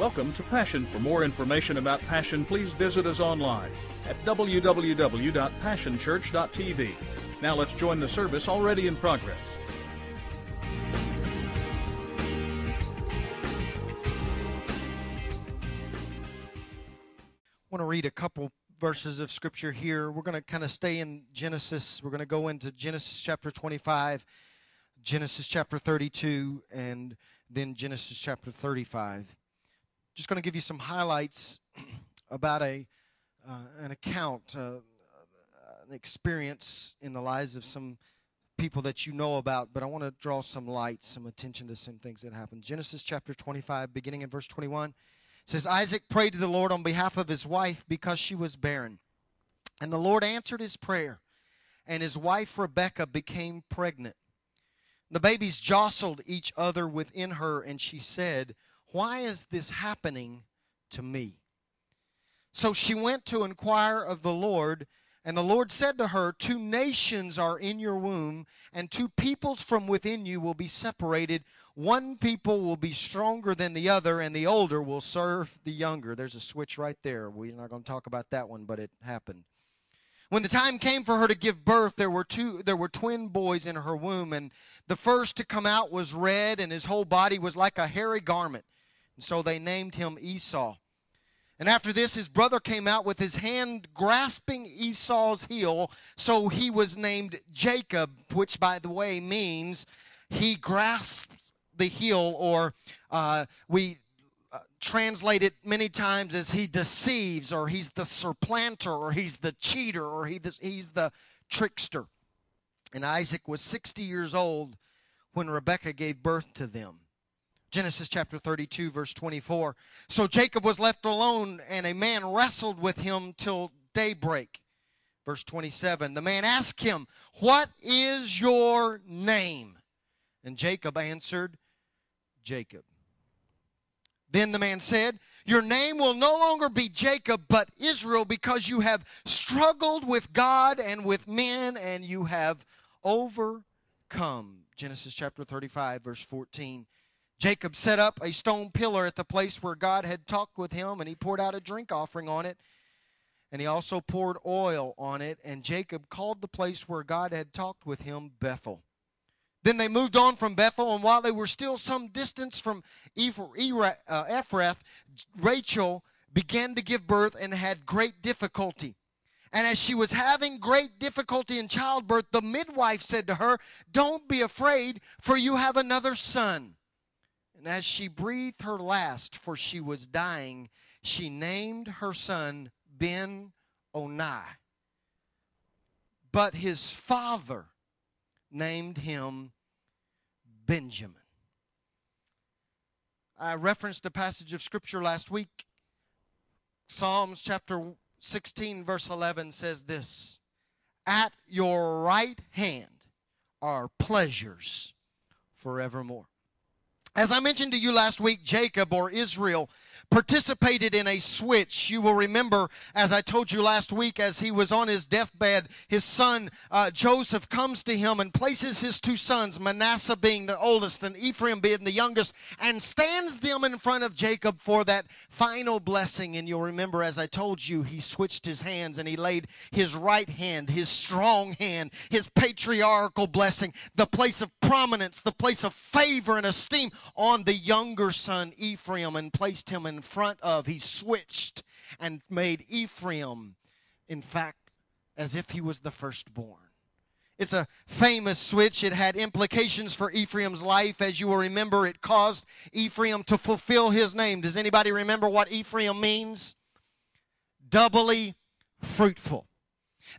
Welcome to Passion. For more information about Passion, please visit us online at www.passionchurch.tv. Now let's join the service already in progress. I want to read a couple verses of scripture here. We're going to kind of stay in Genesis. We're going to go into Genesis chapter 25, Genesis chapter 32, and then Genesis chapter 35. Just going to give you some highlights about a uh, an account, uh, an experience in the lives of some people that you know about, but I want to draw some light, some attention to some things that happened. Genesis chapter 25, beginning in verse 21 says Isaac prayed to the Lord on behalf of his wife because she was barren. And the Lord answered his prayer, and his wife Rebekah became pregnant. The babies jostled each other within her, and she said, Why is this happening to me? So she went to inquire of the Lord, and the Lord said to her, Two nations are in your womb, and two peoples from within you will be separated. One people will be stronger than the other, and the older will serve the younger. There's a switch right there. We're not going to talk about that one, but it happened. When the time came for her to give birth, there were two there were twin boys in her womb, and the first to come out was red, and his whole body was like a hairy garment. And so they named him Esau. And after this, his brother came out with his hand grasping Esau's heel, so he was named Jacob, which, by the way, means he grasps the heel, or uh, we uh, translate it many times as he deceives, or he's the supplanter, or he's the cheater, or he, he's the trickster. And Isaac was 60 years old when Rebekah gave birth to them. Genesis chapter 32, verse 24. So Jacob was left alone, and a man wrestled with him till daybreak. Verse 27. The man asked him, What is your name? And Jacob answered, Jacob. Then the man said, Your name will no longer be Jacob, but Israel, because you have struggled with God and with men, and you have overcome. Genesis chapter 35, verse 14. Jacob set up a stone pillar at the place where God had talked with him, and he poured out a drink offering on it. And he also poured oil on it. And Jacob called the place where God had talked with him Bethel. Then they moved on from Bethel, and while they were still some distance from uh, Ephrath, Rachel began to give birth and had great difficulty. And as she was having great difficulty in childbirth, the midwife said to her, Don't be afraid, for you have another son. And as she breathed her last, for she was dying, she named her son Ben Oni. But his father named him Benjamin. I referenced a passage of scripture last week. Psalms chapter 16, verse 11 says this At your right hand are pleasures forevermore. As I mentioned to you last week, Jacob or Israel participated in a switch. You will remember, as I told you last week, as he was on his deathbed, his son uh, Joseph comes to him and places his two sons, Manasseh being the oldest and Ephraim being the youngest, and stands them in front of Jacob for that final blessing. And you'll remember, as I told you, he switched his hands and he laid his right hand, his strong hand, his patriarchal blessing, the place of prominence, the place of favor and esteem on the younger son Ephraim and placed him in front of. He switched and made Ephraim, in fact, as if he was the firstborn. It's a famous switch. It had implications for Ephraim's life. As you will remember, it caused Ephraim to fulfill his name. Does anybody remember what Ephraim means? Doubly fruitful.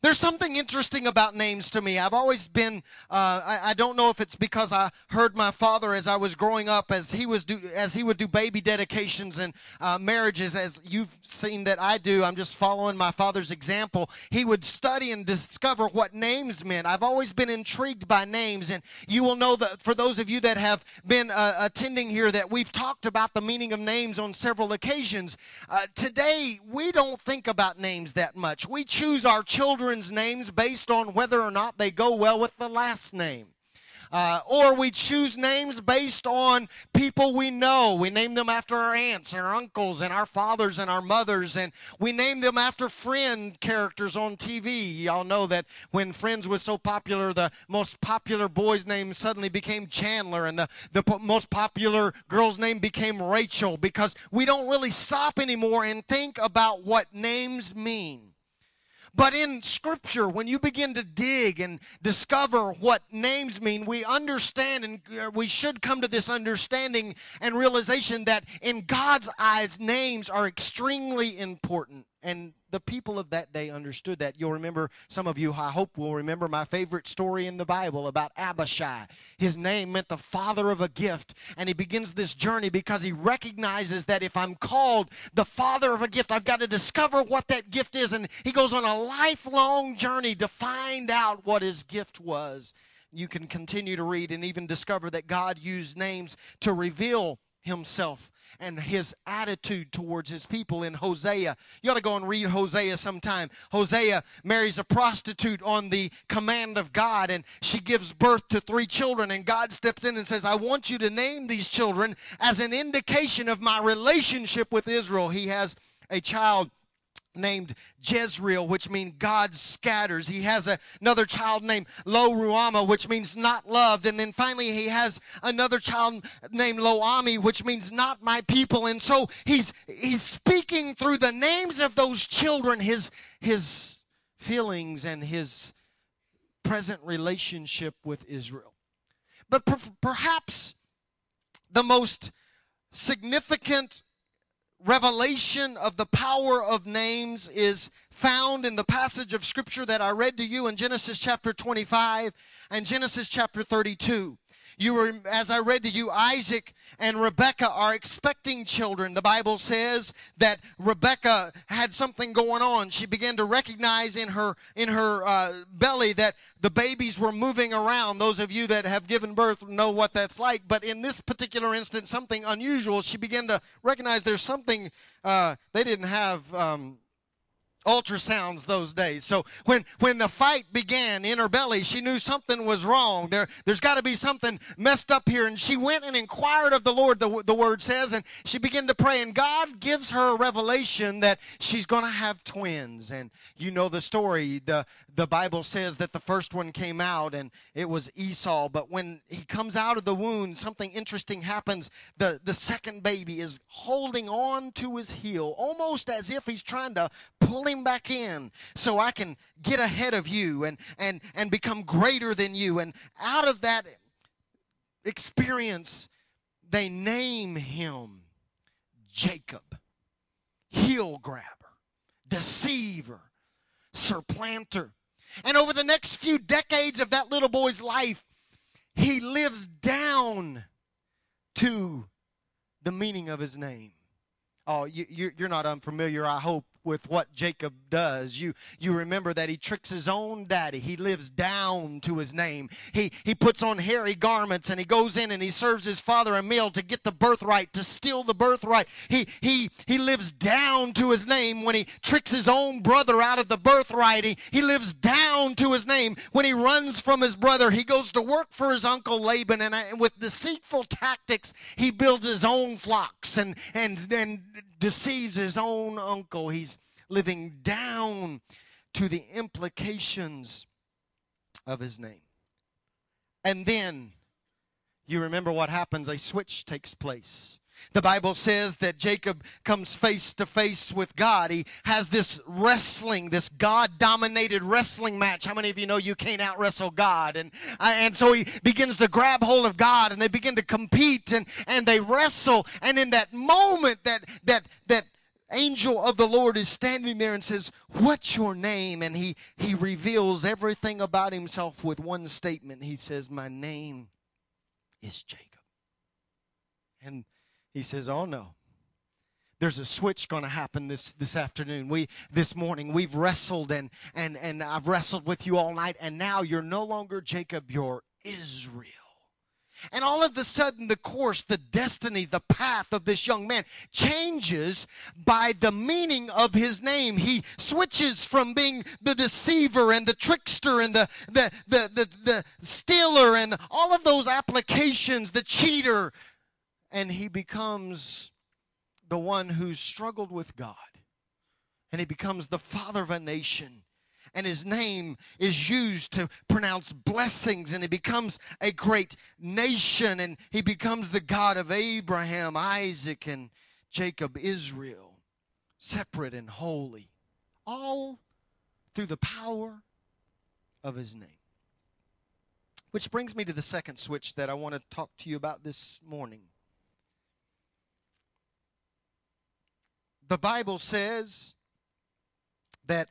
There's something interesting about names to me. I've always been, uh, I, I, don't know if it's because I heard my father as I was growing up, as he was do, as he would do baby dedications and uh, marriages, as you've seen that I do. I'm just following my father's example. He would study and discover what names meant. I've always been intrigued by names, and you will know that for those of you that have been uh, attending here, that we've talked about the meaning of names on several occasions. Uh, today, we don't think about names that much. We choose our children children's names based on whether or not they go well with the last name. Uh, or we choose names based on people we know. We name them after our aunts and our uncles and our fathers and our mothers, and we name them after friend characters on TV. Y'all know that when Friends was so popular, the most popular boy's name suddenly became Chandler, and the, the po- most popular girl's name became Rachel because we don't really stop anymore and think about what names mean. But in Scripture, when you begin to dig and discover what names mean, we understand and uh, we should come to this understanding and realization that in God's eyes, names are extremely important. And the people of that day understood that. You'll remember, some of you, I hope, will remember my favorite story in the Bible about Abishai. His name meant the father of a gift. And he begins this journey because he recognizes that if I'm called the father of a gift, I've got to discover what that gift is. And he goes on a lifelong journey to find out what his gift was. You can continue to read and even discover that God used names to reveal himself and his attitude towards his people in Hosea. You ought to go and read Hosea sometime. Hosea marries a prostitute on the command of God, and she gives birth to three children. And God steps in and says, I want you to name these children as an indication of my relationship with Israel. He has a child named Jezreel, which means God scatters. He has a, another child named Lo Ruhamah, which means not loved. And then finally, he has another child named Lo Ami, which means not my people. And so he's he's speaking through the names of those children, his his feelings and his present relationship with Israel. But per- perhaps the most significant revelation of the power of names is found in the passage of scripture that I read to you in Genesis chapter 25 and Genesis chapter 32. You were, as I read to you, Isaac and Rebekah are expecting children. The Bible says that Rebekah had something going on. She began to recognize in her in her uh, belly that the babies were moving around. Those of you that have given birth know what that's like. But in this particular instance, something unusual. She began to recognize there's something uh, they didn't have. Um, ultrasounds those days. So when when the fight began in her belly, she knew something was wrong. There there's got to be something messed up here and she went and inquired of the Lord the, the word says and she began to pray and God gives her a revelation that she's going to have twins and you know the story the the Bible says that the first one came out and it was Esau, but when he comes out of the wound, something interesting happens. The, the second baby is holding on to his heel, almost as if he's trying to pull him back in so I can get ahead of you and, and, and become greater than you. And out of that experience, they name him Jacob, heel grabber, deceiver, supplanter. And over the next few decades of that little boy's life, he lives down to the meaning of his name. Oh, you, are not unfamiliar, I hope, with what Jacob does. You you remember that he tricks his own daddy. He lives down to his name. He he puts on hairy garments and he goes in and he serves his father a meal to get the birthright, to steal the birthright. He he he lives down to his name when he tricks his own brother out of the birthright. He, he lives down to his name when he runs from his brother. He goes to work for his uncle Laban and, and with deceitful tactics he builds his own flocks and and and deceives his own uncle. He's living down to the implications of his name. And then you remember what happens a switch takes place. The Bible says that Jacob comes face to face with God. He has this wrestling, this God dominated wrestling match. How many of you know you can't out wrestle God? And, uh, and so he begins to grab hold of God and they begin to compete and, and they wrestle. And in that moment, that, that, that angel of the Lord is standing there and says, What's your name? And he, he reveals everything about himself with one statement. He says, My name is Jacob. And he says, Oh no. There's a switch going to happen this, this afternoon. We this morning we've wrestled and and and I've wrestled with you all night, and now you're no longer Jacob, you're Israel. And all of a sudden, the course, the destiny, the path of this young man changes by the meaning of his name. He switches from being the deceiver and the trickster and the, the, the, the, the stealer and all of those applications, the cheater, and he becomes the one who's struggled with God. And he becomes the father of a nation and his name is used to pronounce blessings, and he becomes a great nation, and he becomes the God of Abraham, Isaac, and Jacob, Israel, separate and holy, all through the power of his name. Which brings me to the second switch that I want to talk to you about this morning. The Bible says that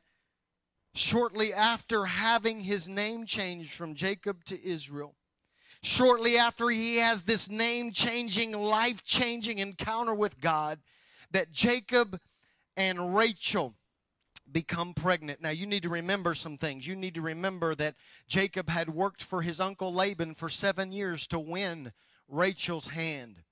shortly after having his name changed from Jacob to Israel, shortly after he has this name changing, life changing encounter with God, that Jacob and Rachel become pregnant. Now, you need to remember some things. You need to remember that Jacob had worked for his uncle Laban for seven years to win Rachel's hand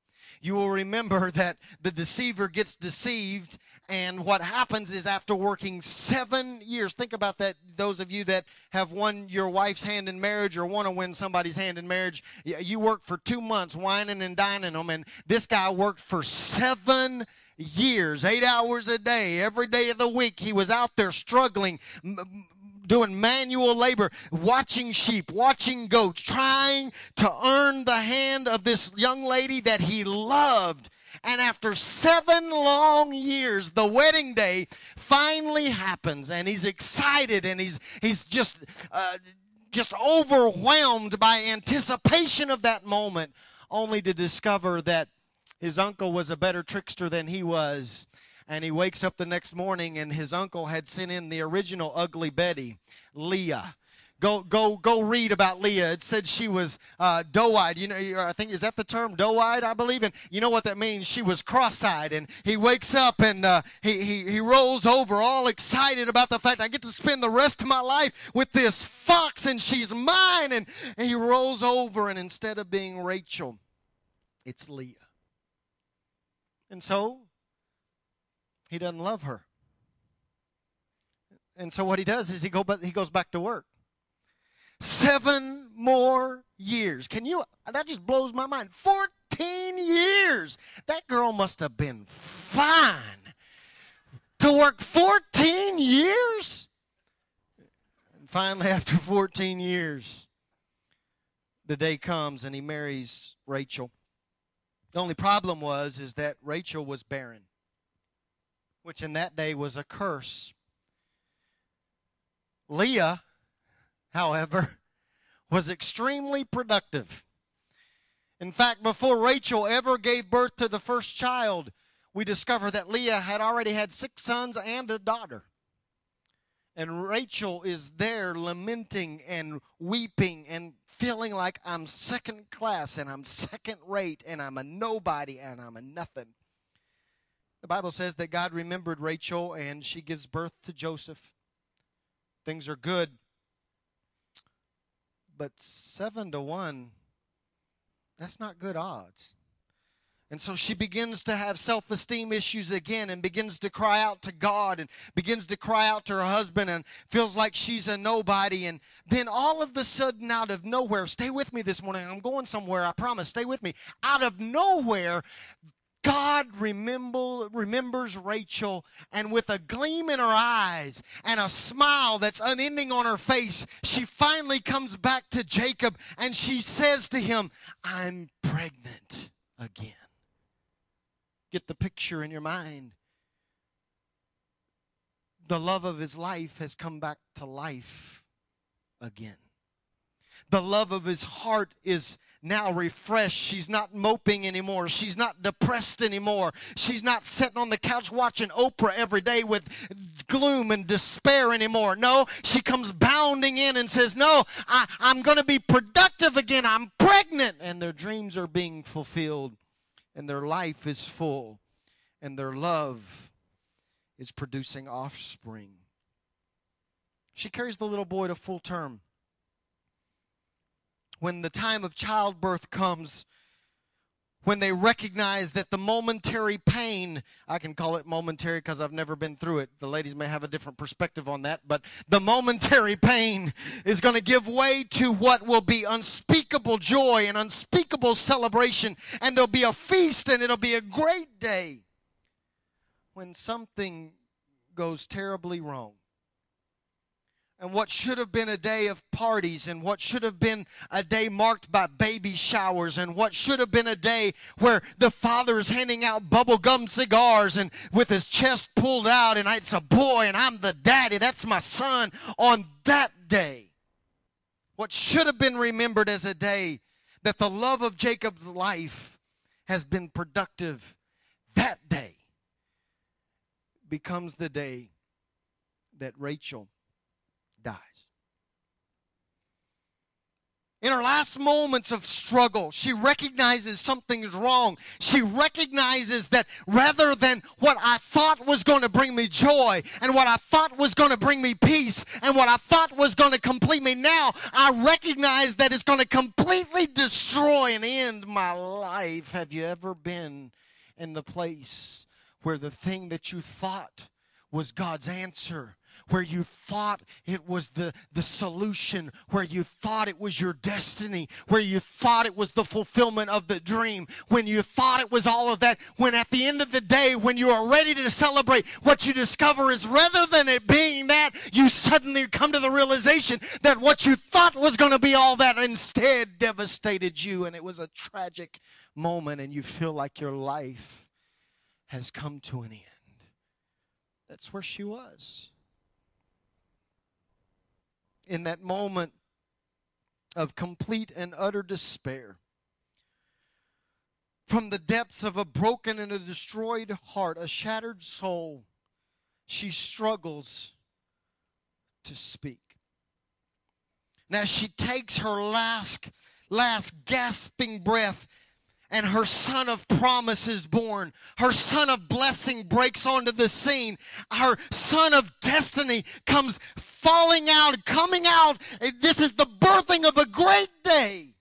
you will remember that the deceiver gets deceived, and what happens is after working seven years, think about that, those of you that have won your wife's hand in marriage or want to win somebody's hand in marriage, you work for two months wining and dining them, and this guy worked for seven years, eight hours a day, every day of the week. He was out there struggling, doing manual labor, watching sheep, watching goats, trying to earn the hand of this young lady that he loved. And after seven long years, the wedding day finally happens, and he's excited and he's, he's just, uh, just overwhelmed by anticipation of that moment, only to discover that his uncle was a better trickster than he was and he wakes up the next morning and his uncle had sent in the original ugly Betty, Leah. Go, go, go read about Leah. It said she was uh, doe-eyed. You know, I think is that the term, doe-eyed? I believe, and you know what that means. She was cross-eyed, and he wakes up and uh, he, he he rolls over, all excited about the fact I get to spend the rest of my life with this fox, and she's mine. And, and he rolls over, and instead of being Rachel, it's Leah. And so he doesn't love her. And so what he does is he go but he goes back to work. 7 more years. Can you that just blows my mind. 14 years. That girl must have been fine. To work 14 years? And finally after 14 years the day comes and he marries Rachel. The only problem was is that Rachel was barren which in that day was a curse. Leah, however, was extremely productive. In fact, before Rachel ever gave birth to the first child, we discover that Leah had already had six sons and a daughter. And Rachel is there lamenting and weeping and feeling like I'm second class and I'm second rate and I'm a nobody and I'm a nothing. The Bible says that God remembered Rachel and she gives birth to Joseph. Things are good. But seven to one, that's not good odds. And so she begins to have self esteem issues again and begins to cry out to God and begins to cry out to her husband and feels like she's a nobody. And then all of the sudden, out of nowhere, stay with me this morning. I'm going somewhere, I promise. Stay with me. Out of nowhere, God remember, remembers Rachel, and with a gleam in her eyes and a smile that's unending on her face, she finally comes back to Jacob and she says to him, I'm pregnant again. Get the picture in your mind. The love of his life has come back to life again. The love of his heart is now refreshed. She's not moping anymore. She's not depressed anymore. She's not sitting on the couch watching Oprah every day with gloom and despair anymore. No, she comes bounding in and says, No, I, I'm going to be productive again. I'm pregnant. And their dreams are being fulfilled, and their life is full, and their love is producing offspring. She carries the little boy to full term. When the time of childbirth comes, when they recognize that the momentary pain, I can call it momentary because I've never been through it. The ladies may have a different perspective on that, but the momentary pain is going to give way to what will be unspeakable joy and unspeakable celebration, and there'll be a feast and it'll be a great day when something goes terribly wrong and what should have been a day of parties and what should have been a day marked by baby showers and what should have been a day where the father is handing out bubblegum cigars and with his chest pulled out and it's a boy and I'm the daddy that's my son on that day. What should have been remembered as a day that the love of Jacob's life has been productive that day becomes the day that Rachel dies. In her last moments of struggle, she recognizes something's wrong. She recognizes that rather than what I thought was going to bring me joy and what I thought was going to bring me peace and what I thought was going to complete me, now I recognize that it's going to completely destroy and end my life. Have you ever been in the place where the thing that you thought was God's answer where you thought it was the, the solution, where you thought it was your destiny, where you thought it was the fulfillment of the dream, when you thought it was all of that, when at the end of the day, when you are ready to celebrate, what you discover is rather than it being that, you suddenly come to the realization that what you thought was going to be all that instead devastated you, and it was a tragic moment, and you feel like your life has come to an end. That's where she was in that moment of complete and utter despair. From the depths of a broken and a destroyed heart, a shattered soul, she struggles to speak. Now she takes her last, last gasping breath and her son of promise is born. Her son of blessing breaks onto the scene. Her son of destiny comes falling out, coming out. This is the birthing of a great day.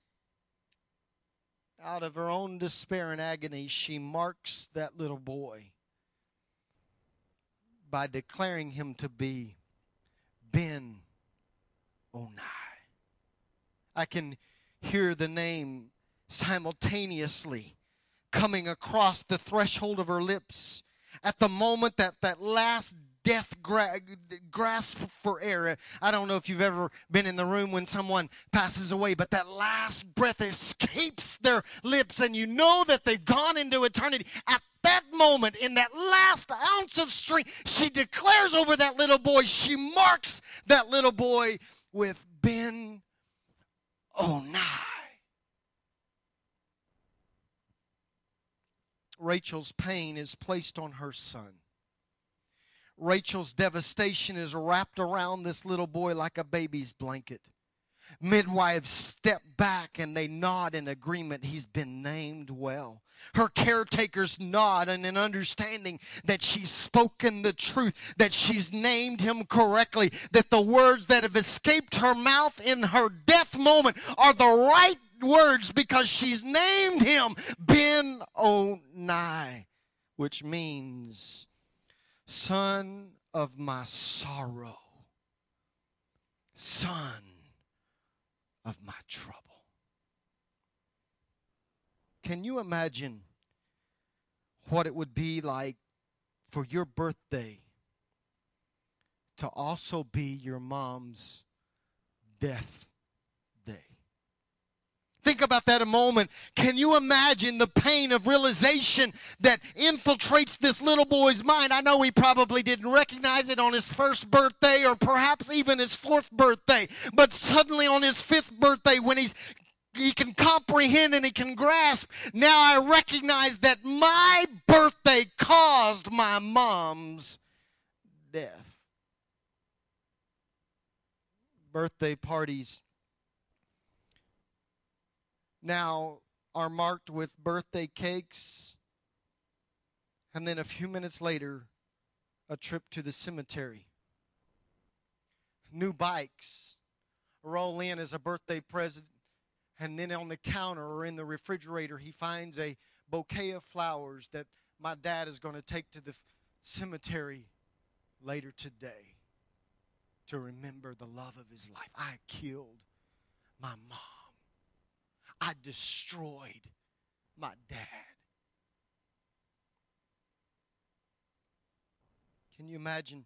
Out of her own despair and agony, she marks that little boy by declaring him to be Ben Onai. I can hear the name simultaneously coming across the threshold of her lips at the moment that that last death gra- grasp for air. I don't know if you've ever been in the room when someone passes away, but that last breath escapes their lips, and you know that they've gone into eternity. At that moment, in that last ounce of strength, she declares over that little boy, she marks that little boy with Ben Oh, Onai. Rachel's pain is placed on her son. Rachel's devastation is wrapped around this little boy like a baby's blanket. Midwives step back and they nod in agreement. He's been named well. Her caretakers nod in an understanding that she's spoken the truth, that she's named him correctly, that the words that have escaped her mouth in her death moment are the right words because she's named him Ben Onai, which means son of my sorrow, son of my trouble. Can you imagine what it would be like for your birthday to also be your mom's death Think about that a moment. Can you imagine the pain of realization that infiltrates this little boy's mind? I know he probably didn't recognize it on his first birthday or perhaps even his fourth birthday, but suddenly on his fifth birthday, when he's he can comprehend and he can grasp. Now I recognize that my birthday caused my mom's death. Birthday parties now are marked with birthday cakes, and then a few minutes later, a trip to the cemetery. New bikes roll in as a birthday present, And then on the counter or in the refrigerator, he finds a bouquet of flowers that my dad is going to take to the cemetery later today to remember the love of his life. I killed my mom, I destroyed my dad. Can you imagine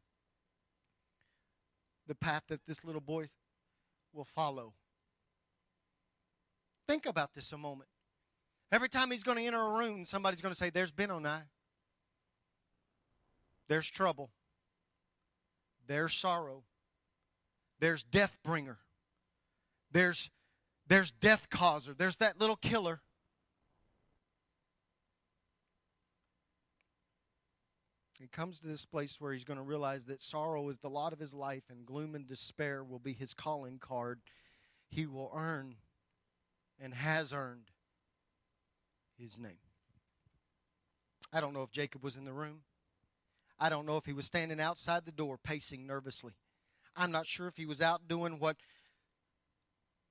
the path that this little boy will follow? Think about this a moment. Every time he's going to enter a room, somebody's going to say, There's Benoni. There's trouble. There's sorrow. There's death bringer. There's there's death causer. There's that little killer. He comes to this place where he's going to realize that sorrow is the lot of his life and gloom and despair will be his calling card. He will earn and has earned his name. I don't know if Jacob was in the room. I don't know if he was standing outside the door pacing nervously. I'm not sure if he was out doing what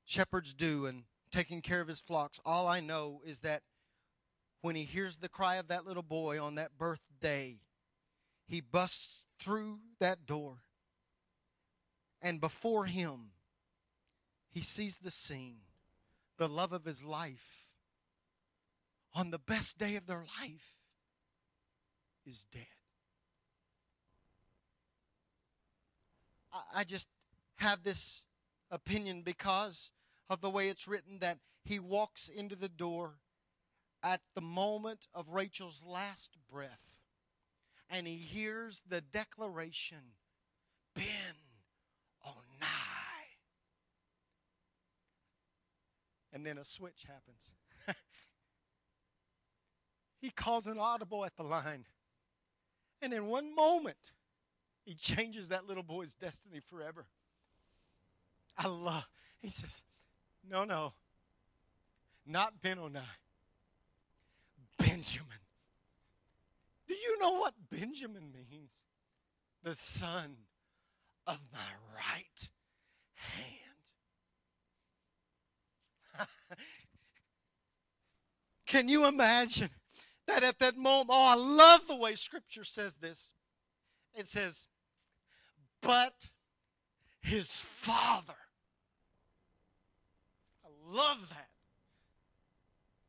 shepherds do and taking care of his flocks. All I know is that when he hears the cry of that little boy on that birthday, he busts through that door, and before him, he sees the scene, the love of his life, on the best day of their life, is dead. I just have this opinion because of the way it's written that he walks into the door at the moment of Rachel's last breath and he hears the declaration, Ben Onai. And then a switch happens. he calls an audible at the line. And in one moment, he changes that little boy's destiny forever. I love, he says, no, no, not Benoni, Benjamin. Do you know what Benjamin means? The son of my right hand. Can you imagine that at that moment? Oh, I love the way Scripture says this. It says, but his father. I love that.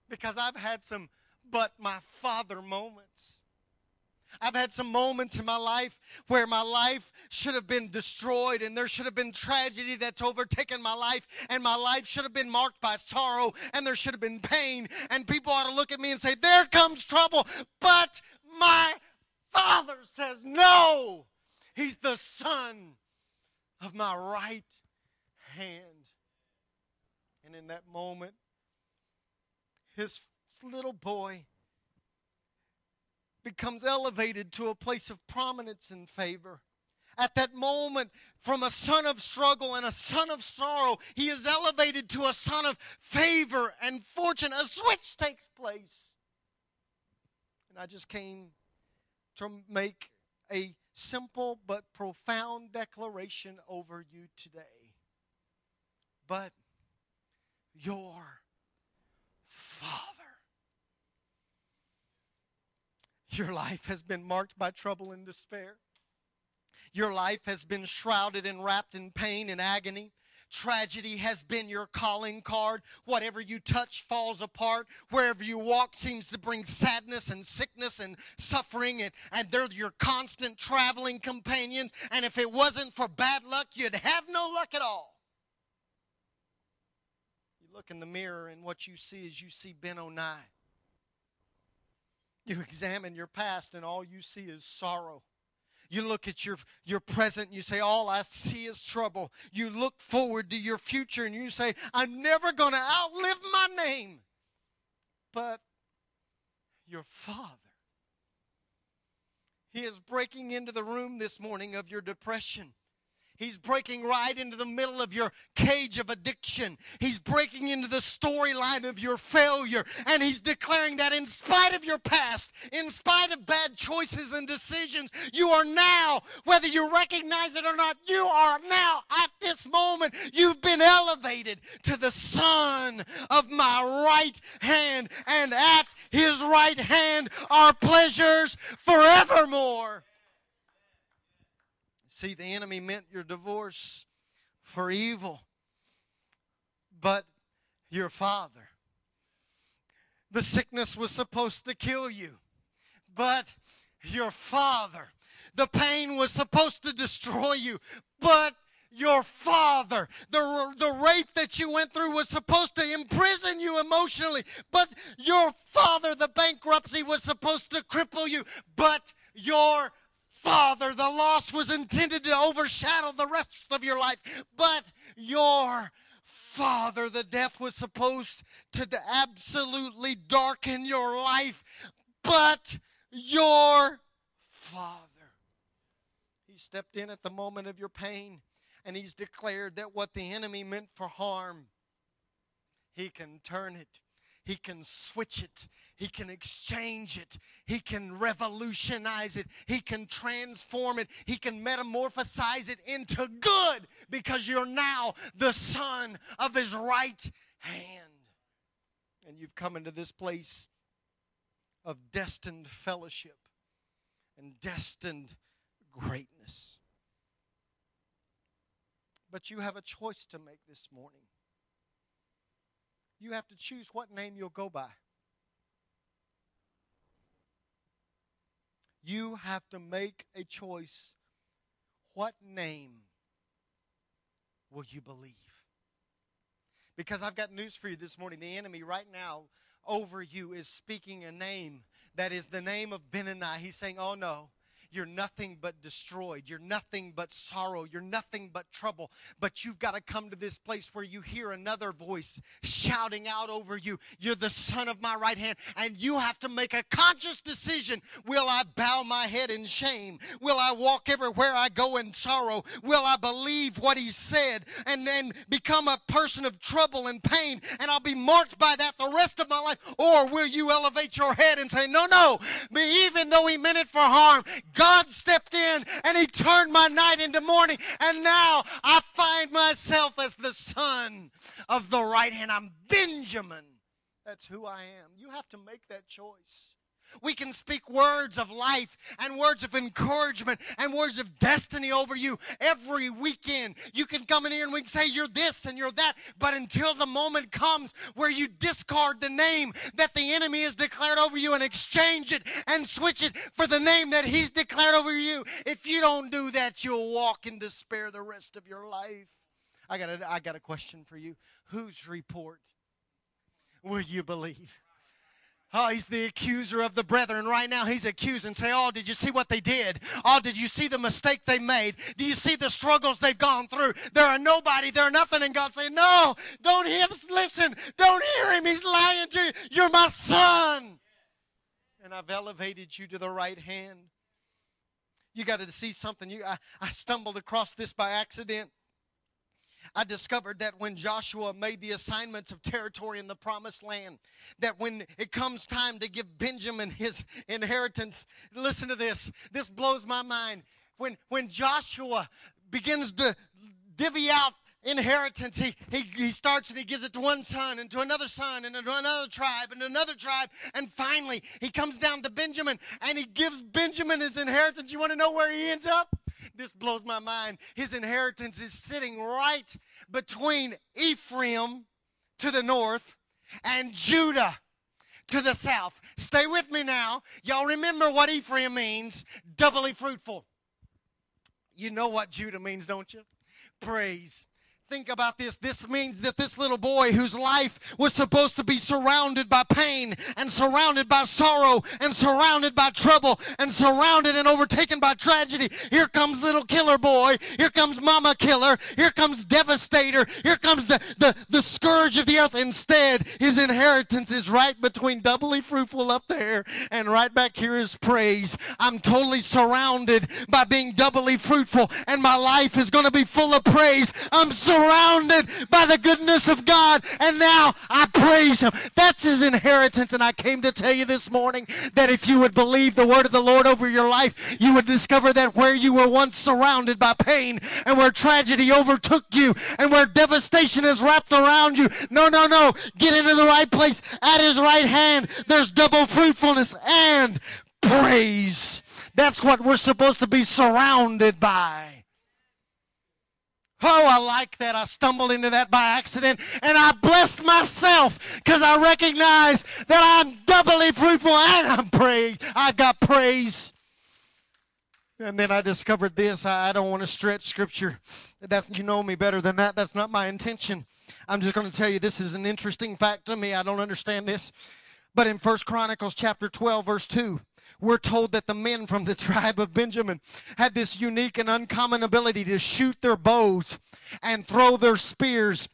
Because I've had some but my father moments. I've had some moments in my life where my life should have been destroyed and there should have been tragedy that's overtaken my life and my life should have been marked by sorrow and there should have been pain and people ought to look at me and say, There comes trouble. But my father says, No. He's the son of my right hand. And in that moment, his little boy becomes elevated to a place of prominence and favor. At that moment, from a son of struggle and a son of sorrow, he is elevated to a son of favor and fortune. A switch takes place. And I just came to make a simple but profound declaration over you today. But your Father. Your life has been marked by trouble and despair. Your life has been shrouded and wrapped in pain and agony. Tragedy has been your calling card. Whatever you touch falls apart. Wherever you walk seems to bring sadness and sickness and suffering, and, and they're your constant traveling companions. And if it wasn't for bad luck, you'd have no luck at all. You look in the mirror, and what you see is you see Benoni. You examine your past, and all you see is sorrow. You look at your, your present and you say, All I see is trouble. You look forward to your future and you say, I'm never going to outlive my name. But your Father, He is breaking into the room this morning of your depression. He's breaking right into the middle of your cage of addiction. He's breaking into the storyline of your failure. And He's declaring that in spite of your past, in spite of bad choices and decisions, you are now, whether you recognize it or not, you are now at this moment, you've been elevated to the Son of my right hand. And at His right hand are pleasures forevermore. See, the enemy meant your divorce for evil, but your father. The sickness was supposed to kill you, but your father. The pain was supposed to destroy you, but your father. The, the rape that you went through was supposed to imprison you emotionally, but your father, the bankruptcy was supposed to cripple you, but your Father, the loss was intended to overshadow the rest of your life, but your Father, the death was supposed to absolutely darken your life, but your Father. He stepped in at the moment of your pain and he's declared that what the enemy meant for harm, he can turn it he can switch it. He can exchange it. He can revolutionize it. He can transform it. He can metamorphosize it into good because you're now the son of his right hand. And you've come into this place of destined fellowship and destined greatness. But you have a choice to make this morning you have to choose what name you'll go by. You have to make a choice. What name will you believe? Because I've got news for you this morning. The enemy right now over you is speaking a name that is the name of Benani. He's saying, Oh no, you're nothing but destroyed. You're nothing but sorrow. You're nothing but trouble. But you've got to come to this place where you hear another voice shouting out over you, You're the son of my right hand. And you have to make a conscious decision Will I bow my head in shame? Will I walk everywhere I go in sorrow? Will I believe what he said and then become a person of trouble and pain and I'll be marked by that the rest of my life? Or will you elevate your head and say, No, no, even though he meant it for harm, God stepped in and He turned my night into morning. And now I find myself as the son of the right hand. I'm Benjamin. That's who I am. You have to make that choice. We can speak words of life and words of encouragement and words of destiny over you every weekend. You can come in here and we can say you're this and you're that, but until the moment comes where you discard the name that the enemy has declared over you and exchange it and switch it for the name that he's declared over you, if you don't do that, you'll walk in despair the rest of your life. I got a, I got a question for you. Whose report will you believe? Oh, he's the accuser of the brethren. Right now, he's accusing, say, Oh, did you see what they did? Oh, did you see the mistake they made? Do you see the struggles they've gone through? They're nobody, they're nothing. And God saying, No, don't hear, listen, don't hear him. He's lying to you. You're my son. And I've elevated you to the right hand. You got to see something. You, I, I stumbled across this by accident. I discovered that when Joshua made the assignments of territory in the promised land, that when it comes time to give Benjamin his inheritance, listen to this. This blows my mind. When, when Joshua begins to divvy out inheritance. He, he, he starts and he gives it to one son and to another son and to another tribe and another tribe. And finally, he comes down to Benjamin and he gives Benjamin his inheritance. You want to know where he ends up? This blows my mind. His inheritance is sitting right between Ephraim to the north and Judah to the south. Stay with me now. Y'all remember what Ephraim means doubly fruitful. You know what Judah means, don't you? Praise think about this. This means that this little boy whose life was supposed to be surrounded by pain and surrounded by sorrow and surrounded by trouble and surrounded and overtaken by tragedy. Here comes little killer boy. Here comes mama killer. Here comes devastator. Here comes the, the, the scourge of the earth. Instead, his inheritance is right between doubly fruitful up there and right back here is praise. I'm totally surrounded by being doubly fruitful and my life is going to be full of praise. I'm surrounded by the goodness of God, and now I praise Him. That's His inheritance. And I came to tell you this morning that if you would believe the word of the Lord over your life, you would discover that where you were once surrounded by pain and where tragedy overtook you and where devastation is wrapped around you, no, no, no, get into the right place. At His right hand, there's double fruitfulness and praise. That's what we're supposed to be surrounded by. Oh, I like that. I stumbled into that by accident and I blessed myself because I recognize that I'm doubly fruitful and I'm praise. I've got praise. And then I discovered this. I don't want to stretch scripture. That's you know me better than that. That's not my intention. I'm just going to tell you this is an interesting fact to me. I don't understand this. But in First Chronicles chapter 12 verse 2, we're told that the men from the tribe of Benjamin had this unique and uncommon ability to shoot their bows and throw their spears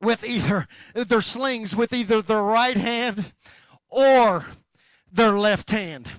with either their slings with either their right hand or their left hand.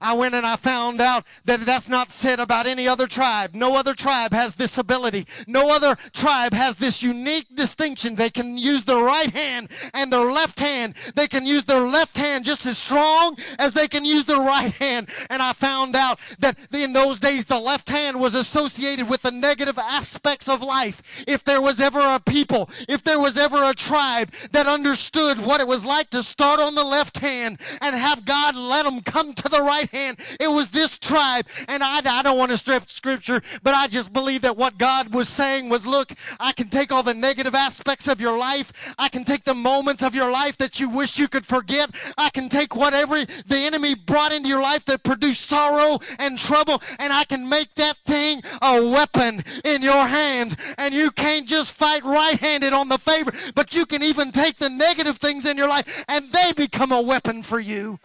I went and I found out that that's not said about any other tribe. No other tribe has this ability. No other tribe has this unique distinction. They can use their right hand and their left hand. They can use their left hand just as strong as they can use their right hand. And I found out that in those days the left hand was associated with the negative aspects of life. If there was ever a people, if there was ever a tribe that understood what it was like to start on the left hand and have God let them come to the right hand. It was this tribe. And I, I don't want to strip scripture, but I just believe that what God was saying was look, I can take all the negative aspects of your life. I can take the moments of your life that you wish you could forget. I can take whatever the enemy brought into your life that produced sorrow and trouble, and I can make that thing a weapon in your hand. And you can't just fight right handed on the favor, but you can even take the negative things in your life and they become a weapon for you.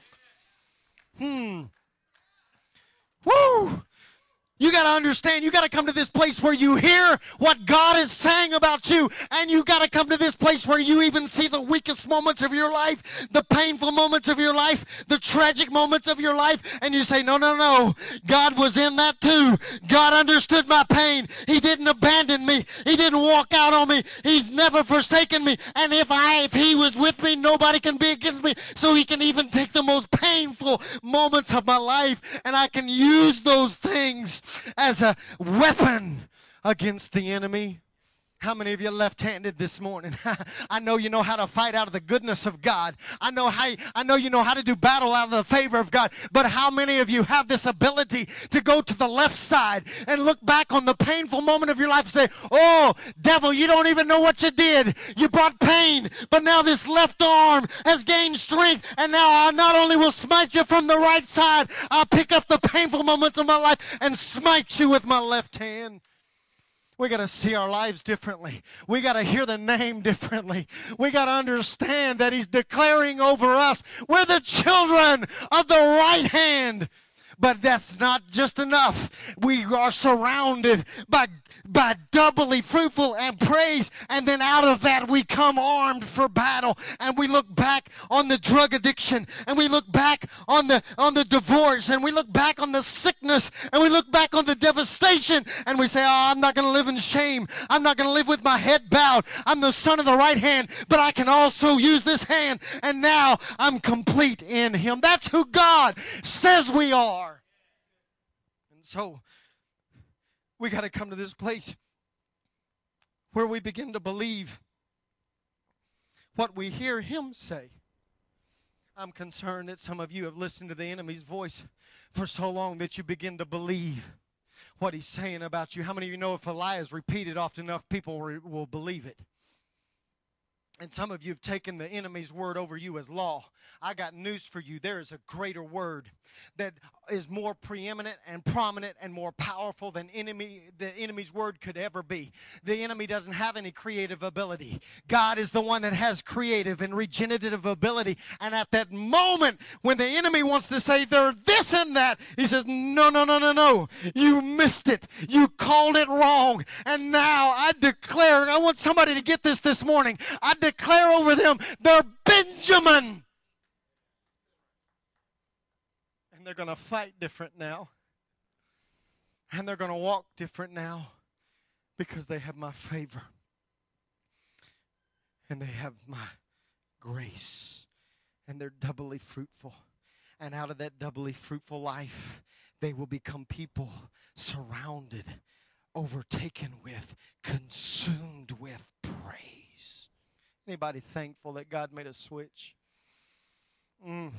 Hmm. Woo! You got to understand, you got to come to this place where you hear what God is saying about you. And you got to come to this place where you even see the weakest moments of your life, the painful moments of your life, the tragic moments of your life. And you say, no, no, no. God was in that too. God understood my pain. He didn't abandon me. He didn't walk out on me. He's never forsaken me. And if I, if he was with me, nobody can be against me. So he can even take the most painful moments of my life and I can use those things as a weapon against the enemy. How many of you left-handed this morning? I know you know how to fight out of the goodness of God. I know how I know you know how to do battle out of the favor of God. But how many of you have this ability to go to the left side and look back on the painful moment of your life and say, "Oh, devil, you don't even know what you did. You brought pain, but now this left arm has gained strength, and now I not only will smite you from the right side, I'll pick up the painful moments of my life and smite you with my left hand." We got to see our lives differently. We got to hear the name differently. We got to understand that He's declaring over us, we're the children of the right hand. But that's not just enough. We are surrounded by, by doubly fruitful and praise. And then out of that, we come armed for battle. And we look back on the drug addiction. And we look back on the, on the divorce. And we look back on the sickness. And we look back on the devastation. And we say, oh, I'm not going to live in shame. I'm not going to live with my head bowed. I'm the son of the right hand. But I can also use this hand. And now I'm complete in him. That's who God says we are. So we got to come to this place where we begin to believe what we hear him say. I'm concerned that some of you have listened to the enemy's voice for so long that you begin to believe what he's saying about you. How many of you know if a lie is repeated often enough, people will believe it? And some of you have taken the enemy's word over you as law. I got news for you. There is a greater word that is more preeminent and prominent and more powerful than enemy the enemy's word could ever be. The enemy doesn't have any creative ability. God is the one that has creative and regenerative ability. And at that moment when the enemy wants to say they're this and that, he says, "No, no, no, no, no. You missed it. You called it wrong. And now I declare, I want somebody to get this this morning. I declare over them, they're Benjamin. And they're going to fight different now. And they're going to walk different now because they have my favor. And they have my grace. And they're doubly fruitful. And out of that doubly fruitful life, they will become people surrounded, overtaken with, consumed with praise. Anybody thankful that God made a switch? Mm.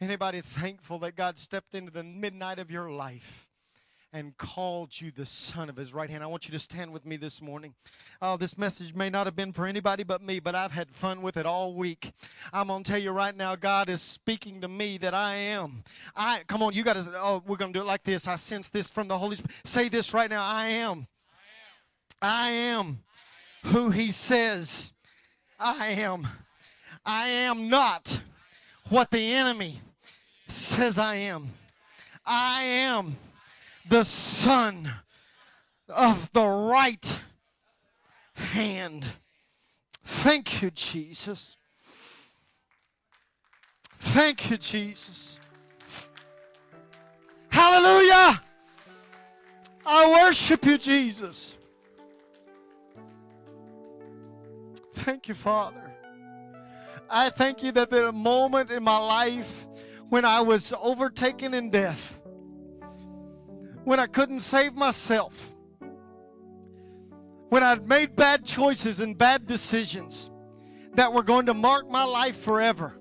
Anybody thankful that God stepped into the midnight of your life and called you the son of his right hand? I want you to stand with me this morning. Oh, this message may not have been for anybody but me, but I've had fun with it all week. I'm going to tell you right now, God is speaking to me that I am. I come on, you got to oh, we're going to do it like this. I sense this from the Holy Spirit. Say this right now. I am. I am who he says I am. I am not what the enemy says I am. I am the son of the right hand. Thank you, Jesus. Thank you, Jesus. Hallelujah. I worship you, Jesus. Thank you, Father. I thank you that there a moment in my life when I was overtaken in death, when I couldn't save myself, when I'd made bad choices and bad decisions that were going to mark my life forever.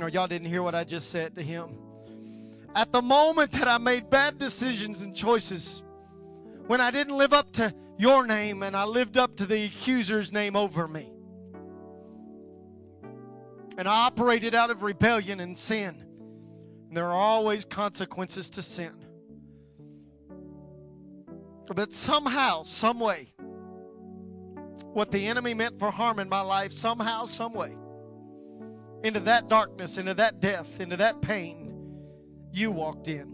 Oh, y'all didn't hear what I just said to him. At the moment that I made bad decisions and choices, when I didn't live up to your name and I lived up to the accuser's name over me. And I operated out of rebellion and sin. And there are always consequences to sin. But somehow, some way, what the enemy meant for harm in my life, somehow, some way, into that darkness, into that death, into that pain, you walked in.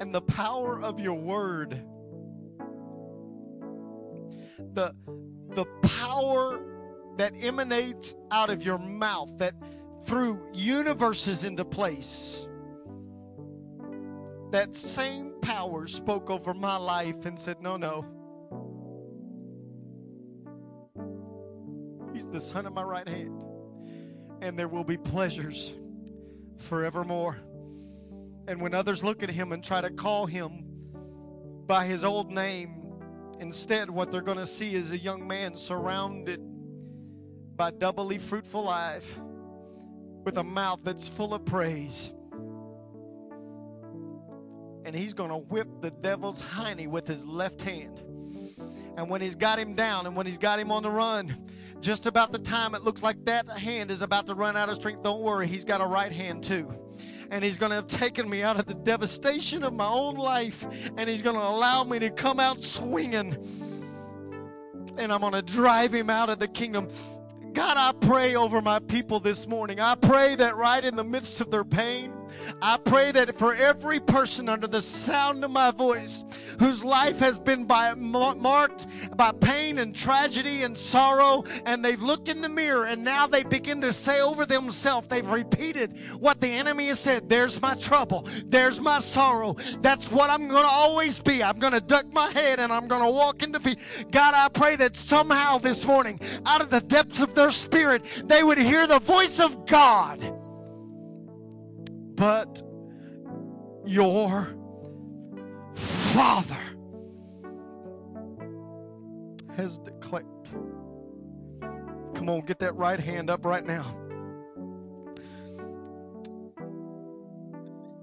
And the power of your word. The, the power that emanates out of your mouth, that threw universes into place. That same power spoke over my life and said, No, no. He's the son of my right hand. And there will be pleasures forevermore. And when others look at him and try to call him by his old name, instead, what they're going to see is a young man surrounded by doubly fruitful life with a mouth that's full of praise. And he's going to whip the devil's hiney with his left hand. And when he's got him down and when he's got him on the run, just about the time it looks like that hand is about to run out of strength, don't worry, he's got a right hand too and He's going to have taken me out of the devastation of my own life, and He's going to allow me to come out swinging. And I'm going to drive Him out of the kingdom. God, I pray over my people this morning. I pray that right in the midst of their pain, I pray that for every person under the sound of my voice whose life has been by, marked by pain and tragedy and sorrow, and they've looked in the mirror and now they begin to say over themselves, they've repeated what the enemy has said There's my trouble, there's my sorrow. That's what I'm going to always be. I'm going to duck my head and I'm going to walk in defeat. God, I pray that somehow this morning, out of the depths of their spirit, they would hear the voice of God but your Father has declared. Come on, get that right hand up right now.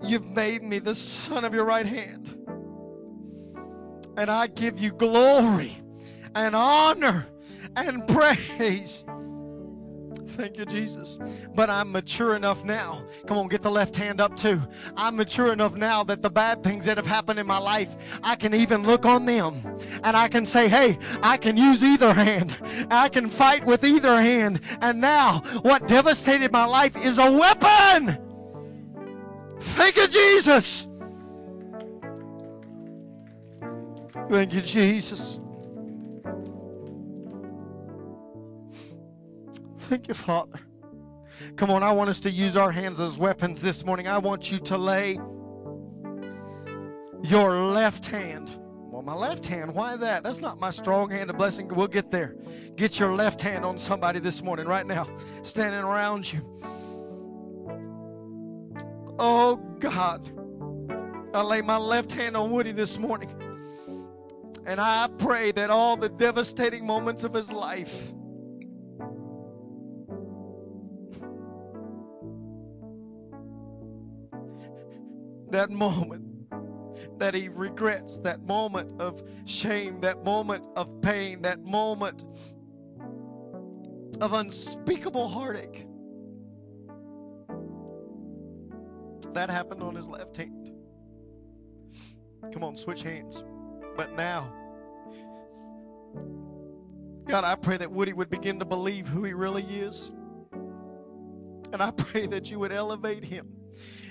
You've made me the son of your right hand. And I give you glory and honor and praise. Thank you, Jesus. But I'm mature enough now. Come on, get the left hand up too. I'm mature enough now that the bad things that have happened in my life, I can even look on them and I can say, hey, I can use either hand. I can fight with either hand. And now, what devastated my life is a weapon. Thank you, Jesus. Thank you, Jesus. Thank you, Father. Come on, I want us to use our hands as weapons this morning. I want you to lay your left hand. Well, my left hand, why that? That's not my strong hand of blessing. We'll get there. Get your left hand on somebody this morning, right now, standing around you. Oh, God. I lay my left hand on Woody this morning. And I pray that all the devastating moments of his life that moment that he regrets, that moment of shame, that moment of pain, that moment of unspeakable heartache. That happened on his left hand. Come on, switch hands. But now, God, I pray that Woody would begin to believe who he really is. And I pray that you would elevate him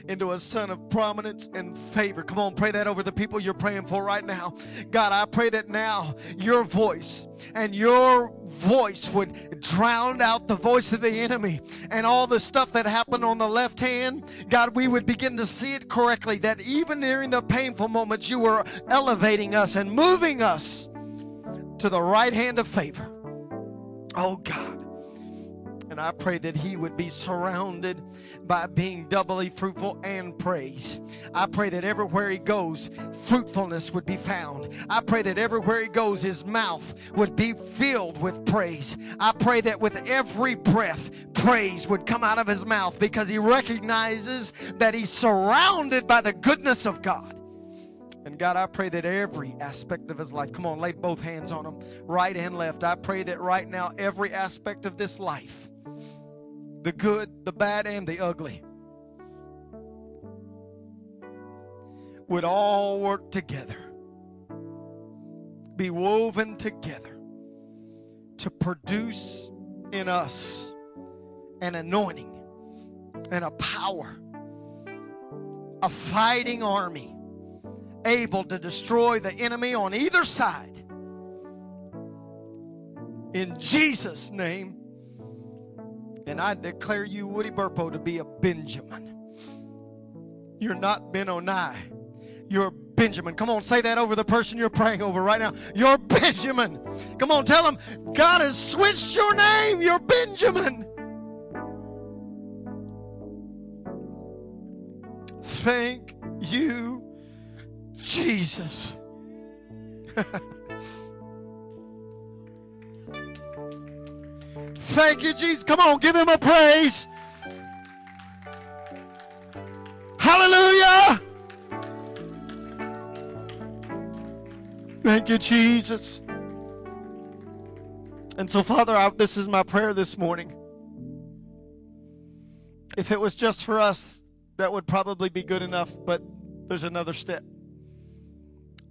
into a son of prominence and favor. Come on, pray that over the people you're praying for right now. God, I pray that now your voice and your voice would drown out the voice of the enemy and all the stuff that happened on the left hand. God, we would begin to see it correctly that even during the painful moments, you were elevating us and moving us to the right hand of favor. Oh, God. And I pray that he would be surrounded by being doubly fruitful and praise. I pray that everywhere he goes, fruitfulness would be found. I pray that everywhere he goes, his mouth would be filled with praise. I pray that with every breath, praise would come out of his mouth because he recognizes that he's surrounded by the goodness of God. And God, I pray that every aspect of his life, come on, lay both hands on him, right and left. I pray that right now, every aspect of this life, the good, the bad, and the ugly would all work together, be woven together to produce in us an anointing and a power, a fighting army able to destroy the enemy on either side. In Jesus' name. And I declare you, Woody Burpo, to be a Benjamin. You're not Ben Benoni. You're Benjamin. Come on, say that over the person you're praying over right now. You're Benjamin. Come on, tell them God has switched your name. You're Benjamin. Thank you, Jesus. Thank you, Jesus. Come on, give him a praise. Hallelujah. Thank you, Jesus. And so, Father, I, this is my prayer this morning. If it was just for us, that would probably be good enough, but there's another step.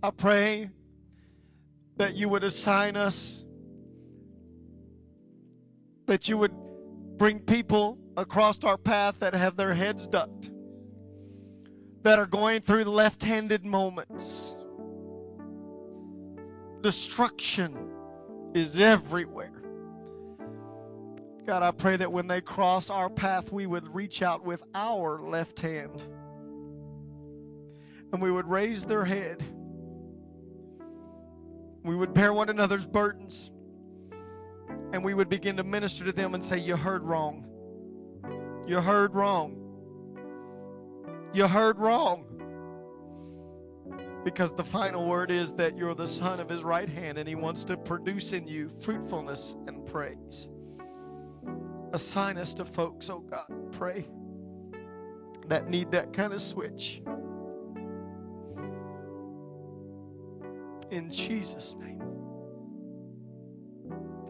I pray that you would assign us that you would bring people across our path that have their heads ducked, that are going through left handed moments. Destruction is everywhere. God, I pray that when they cross our path, we would reach out with our left hand and we would raise their head. We would bear one another's burdens and we would begin to minister to them and say, You heard wrong. You heard wrong. You heard wrong. Because the final word is that you're the son of his right hand and he wants to produce in you fruitfulness and praise. Assign us to folks, oh God, pray. that need that kind of switch. In Jesus' name.